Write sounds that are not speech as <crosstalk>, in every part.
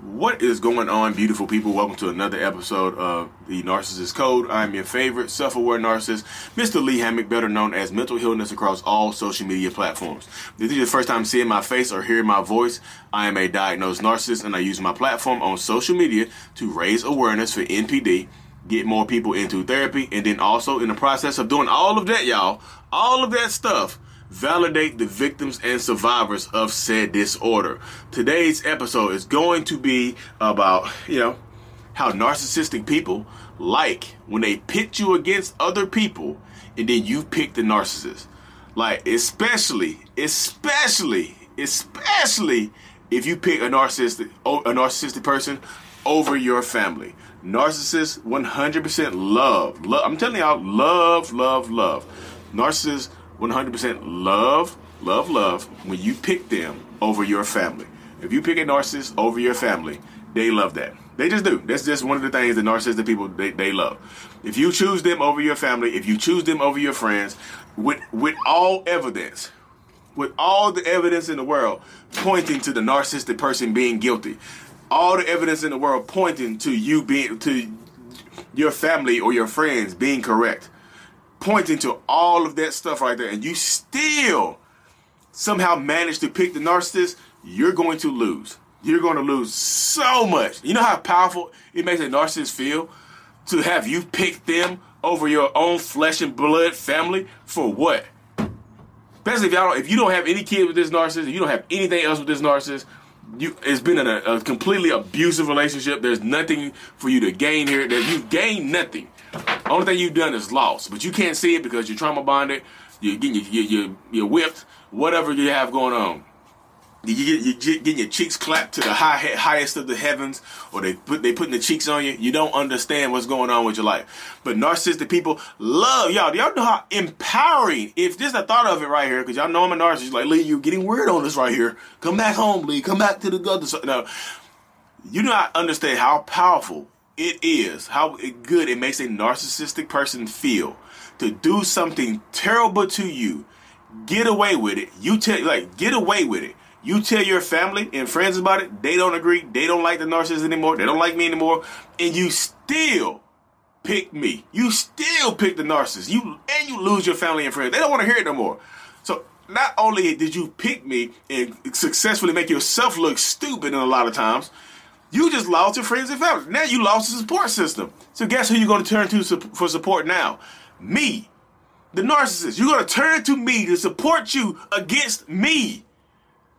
What is going on, beautiful people? Welcome to another episode of The Narcissist Code. I'm your favorite self aware narcissist, Mr. Lee Hammock, better known as Mental Healness across all social media platforms. If this is your first time seeing my face or hearing my voice, I am a diagnosed narcissist and I use my platform on social media to raise awareness for NPD, get more people into therapy, and then also in the process of doing all of that, y'all, all of that stuff validate the victims and survivors of said disorder. Today's episode is going to be about, you know, how narcissistic people like when they pit you against other people and then you pick the narcissist. Like, especially, especially, especially if you pick a narcissistic, a narcissistic person over your family. Narcissists 100% love, love. I'm telling y'all, love, love, love. Narcissists 100% love, love, love when you pick them over your family. If you pick a narcissist over your family, they love that. They just do. That's just one of the things that narcissistic people they, they love. If you choose them over your family, if you choose them over your friends, with with all evidence, with all the evidence in the world pointing to the narcissistic person being guilty, all the evidence in the world pointing to you being to your family or your friends being correct pointing to all of that stuff right there, and you still somehow manage to pick the narcissist, you're going to lose. You're going to lose so much. You know how powerful it makes a narcissist feel to have you pick them over your own flesh and blood family for what? Especially if y'all if you don't have any kid with this narcissist, you don't have anything else with this narcissist, you it's been a, a, completely abusive relationship. There's nothing for you to gain here. That you've gained nothing. Only thing you've done is lost, but you can't see it because you're trauma bonded. You're getting you, you, you're whipped. Whatever you have going on, you get you getting your cheeks clapped to the high highest of the heavens, or they put they putting the cheeks on you. You don't understand what's going on with your life. But narcissistic people love y'all. Do y'all know how empowering. If this I thought of it right here, because y'all know I'm a narcissist. Like Lee, you getting weird on this right here. Come back home, Lee. Come back to the other side. No, you do not understand how powerful it is, how good it makes a narcissistic person feel to do something terrible to you, get away with it. You tell like get away with it. You tell your family and friends about it. They don't agree. They don't like the narcissist anymore. They don't like me anymore. And you still pick me. You still pick the narcissist. You and you lose your family and friends. They don't want to hear it no more. So not only did you pick me and successfully make yourself look stupid in a lot of times, you just lost your friends and family. Now you lost the support system. So guess who you're going to turn to for support now? Me, the narcissist. You're going to turn to me to support you against me.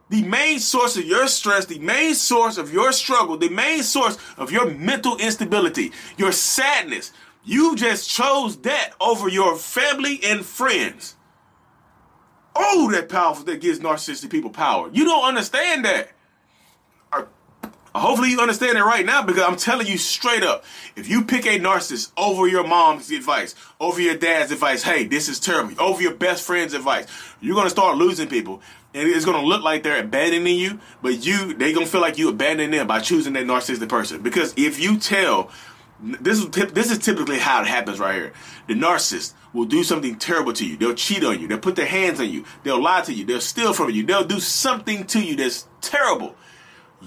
The main source of your stress, the main source of your struggle, the main source of your mental instability, your sadness. You just chose that over your family and friends. Oh, that powerful that gives narcissistic people power. You don't understand that. Hopefully you understand it right now because I'm telling you straight up. If you pick a narcissist over your mom's advice, over your dad's advice, hey, this is terrible, over your best friend's advice, you're gonna start losing people. And it's gonna look like they're abandoning you, but you they gonna feel like you abandoned them by choosing that narcissistic person. Because if you tell this is this is typically how it happens right here. The narcissist will do something terrible to you. They'll cheat on you. They'll put their hands on you. They'll lie to you. They'll steal from you. They'll do something to you that's terrible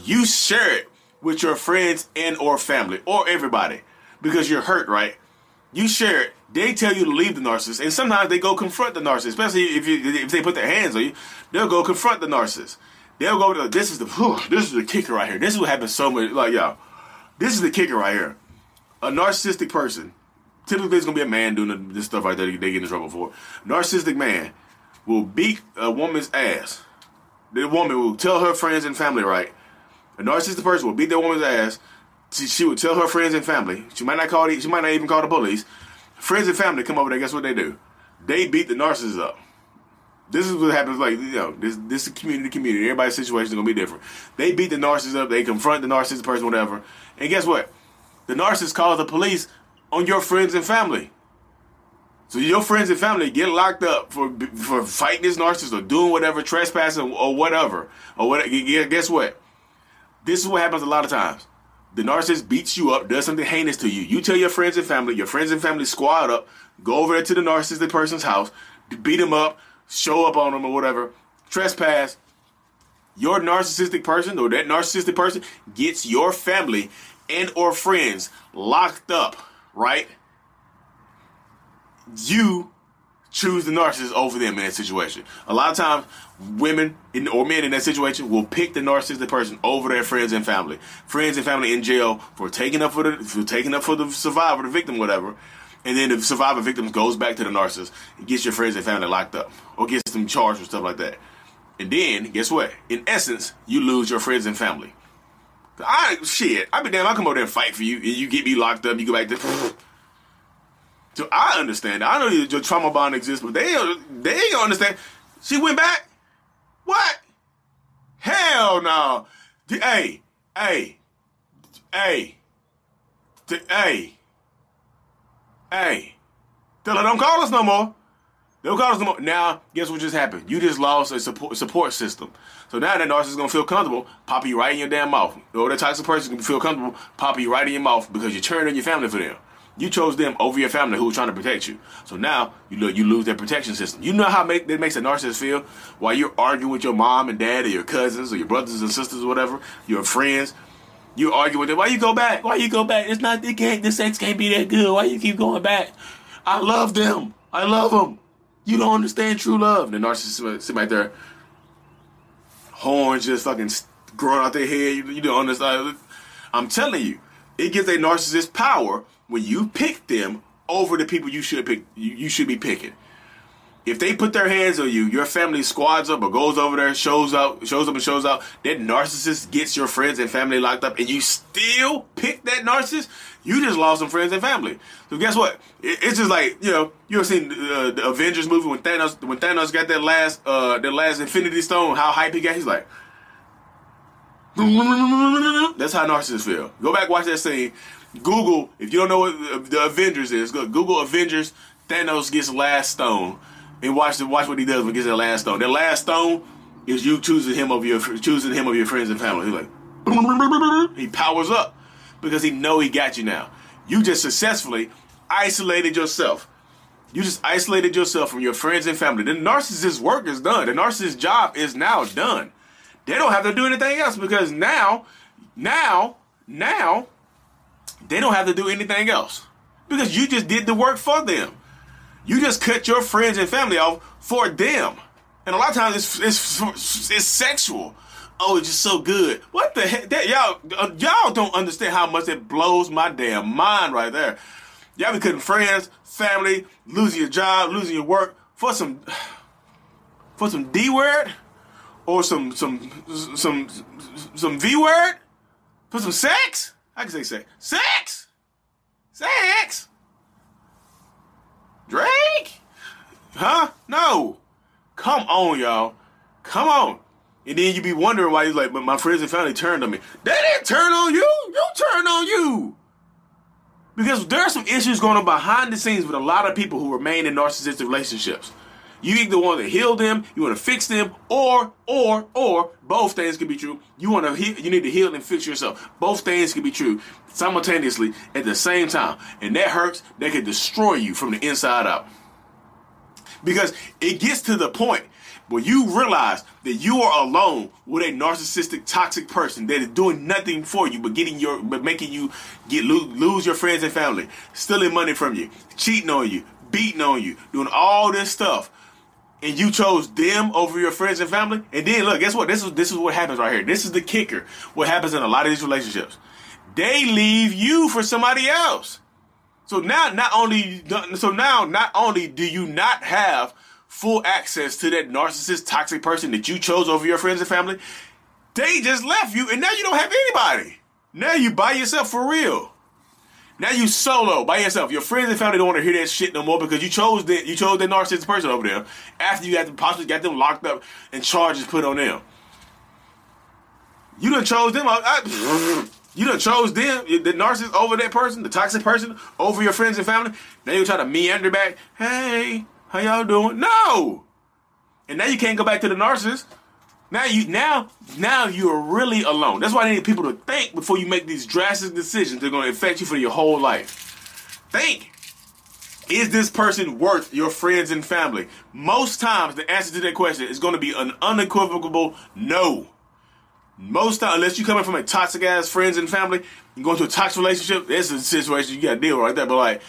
you share it with your friends and or family or everybody because you're hurt, right? You share it. They tell you to leave the narcissist, and sometimes they go confront the narcissist, especially if you if they put their hands on you. They'll go confront the narcissist. They'll go to this is the whew, this is the kicker right here. This is what happens so much. Like y'all, this is the kicker right here. A narcissistic person, typically it's gonna be a man doing this stuff right there. They get in trouble for. Narcissistic man will beat a woman's ass. The woman will tell her friends and family, right? A narcissistic person will beat that woman's ass. She, she would tell her friends and family. She might not call. The, she might not even call the police. Friends and family come over there. Guess what they do? They beat the narcissist up. This is what happens. Like you know, this this is community community. Everybody's situation is gonna be different. They beat the narcissist up. They confront the narcissist person, whatever. And guess what? The narcissist calls the police on your friends and family. So your friends and family get locked up for for fighting this narcissist or doing whatever, trespassing or whatever. Or what? Guess what? This is what happens a lot of times. The narcissist beats you up, does something heinous to you. You tell your friends and family, your friends and family squad up, go over to the narcissistic person's house, beat him up, show up on him or whatever, trespass, your narcissistic person or that narcissistic person gets your family and or friends locked up, right? You choose the narcissist over them in that situation. A lot of times, women in, or men in that situation will pick the narcissistic person over their friends and family. Friends and family in jail for taking up for the for taking up for the survivor, the victim, whatever. And then the survivor victim goes back to the narcissist and gets your friends and family locked up or gets them charged or stuff like that. And then, guess what? In essence, you lose your friends and family. I shit. I be damn. I come over there and fight for you, and you get me locked up. You go back to. <laughs> So I understand. I know your trauma bond exists, but they they ain't gonna understand. She went back. What? Hell no. The, Hey, hey, hey, hey, hey. Tell her don't call us no more. Don't call us no more. Now, guess what just happened? You just lost a support support system. So now that narcissist is gonna feel comfortable, pop you right in your damn mouth. Or that of person can feel comfortable, pop you right in your mouth because you turned on your family for them. You chose them over your family who was trying to protect you. So now you you lose their protection system. You know how make, that makes a narcissist feel while you're arguing with your mom and dad or your cousins or your brothers and sisters or whatever, your friends. You argue with them. Why you go back? Why you go back? It's not. It can't. The sex can't be that good. Why you keep going back? I love them. I love them. You don't understand true love. The narcissist sit right there, horns just fucking growing out their head. You, you don't understand. I'm telling you, it gives a narcissist power when you pick them over the people you should pick. You, you should be picking. If they put their hands on you, your family squads up or goes over there, shows up, shows up and shows out. That narcissist gets your friends and family locked up, and you still pick that narcissist. You just lost some friends and family. So guess what? It, it's just like you know you ever seen uh, the Avengers movie when Thanos when Thanos got that last uh that last Infinity Stone, how hype he got. He's like. That's how narcissists feel. Go back, watch that scene. Google, if you don't know what the Avengers is, go Google Avengers. Thanos gets last stone, and watch the, watch what he does when he gets that last stone. That last stone is you choosing him over your choosing him over your friends and family. He's like, he powers up because he know he got you now. You just successfully isolated yourself. You just isolated yourself from your friends and family. The narcissist work is done. The narcissist job is now done. They don't have to do anything else because now, now, now, they don't have to do anything else because you just did the work for them. You just cut your friends and family off for them, and a lot of times it's it's, it's sexual. Oh, it's just so good. What the heck? That, y'all uh, y'all don't understand how much it blows my damn mind right there. Y'all be cutting friends, family, losing your job, losing your work for some <sighs> for some D word or some some some some V word for some sex. I can say sex. Sex. Sex. Drake. Huh? No. Come on, y'all. Come on. And then you be wondering why he's like, but my friends and family turned on me. They didn't turn on you. You turned on you. Because there are some issues going on behind the scenes with a lot of people who remain in narcissistic relationships. You either want to heal them, you want to fix them, or or or both things can be true. You want to heal, you need to heal and fix yourself. Both things can be true simultaneously at the same time, and that hurts. That can destroy you from the inside out. Because it gets to the point where you realize that you are alone with a narcissistic, toxic person that is doing nothing for you but getting your, but making you get lose your friends and family, stealing money from you, cheating on you, beating on you, doing all this stuff and you chose them over your friends and family, and then look, guess what? This is this is what happens right here. This is the kicker. What happens in a lot of these relationships? They leave you for somebody else. So now, not only so now, not only do you not have full access to that narcissist, toxic person that you chose over your friends and family, they just left you, and now you don't have anybody. Now you by yourself for real. Now you solo by yourself. Your friends and family don't want to hear that shit no more because you chose that you chose that narcissistic person over there after you got them possibly got them locked up and charges put on them. You done chose them. I, I, you done chose them, the narcissist over that person, the toxic person over your friends and family. Now you try to meander back. Hey, how y'all doing? No. And now you can't go back to the narcissist. Now you now now you're really alone. That's why I need people to think before you make these drastic decisions. They're going to affect you for your whole life. Think. Is this person worth your friends and family? Most times the answer to that question is going to be an unequivocal no. most time, unless you're coming from a toxic ass friends and family, you go into a toxic relationship, that's a situation you gotta deal with right there. But like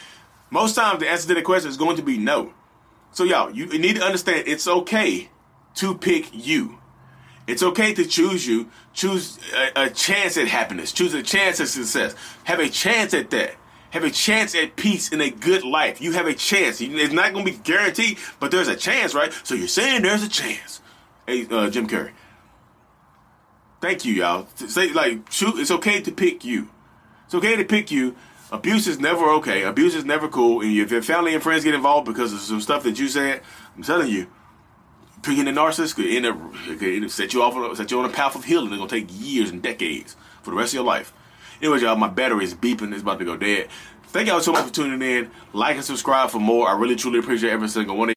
most times the answer to the question is going to be no. So y'all, you need to understand it's okay to pick you. It's okay to choose you, choose a, a, chance at happiness, choose a chance at success, have a chance at that, have a chance at peace and a good life. You have a chance. It's not going to be guaranteed, but there's a chance, right? So you're saying there's a chance. Hey, uh, Jim Carrey. Thank you, y'all. Say like, shoot, it's okay to pick you. It's okay to pick you. Abuse is never okay. Abuse is never cool. And if your family and friends get involved because of some stuff that you said, I'm telling you, picking a narcissist could end up, could set you off, set you on a path of healing. It's gonna take years and decades for the rest of your life. Anyways, y'all, my battery is beeping. It's about to go dead. Thank y'all so much for tuning in. Like and subscribe for more. I really truly appreciate every single one of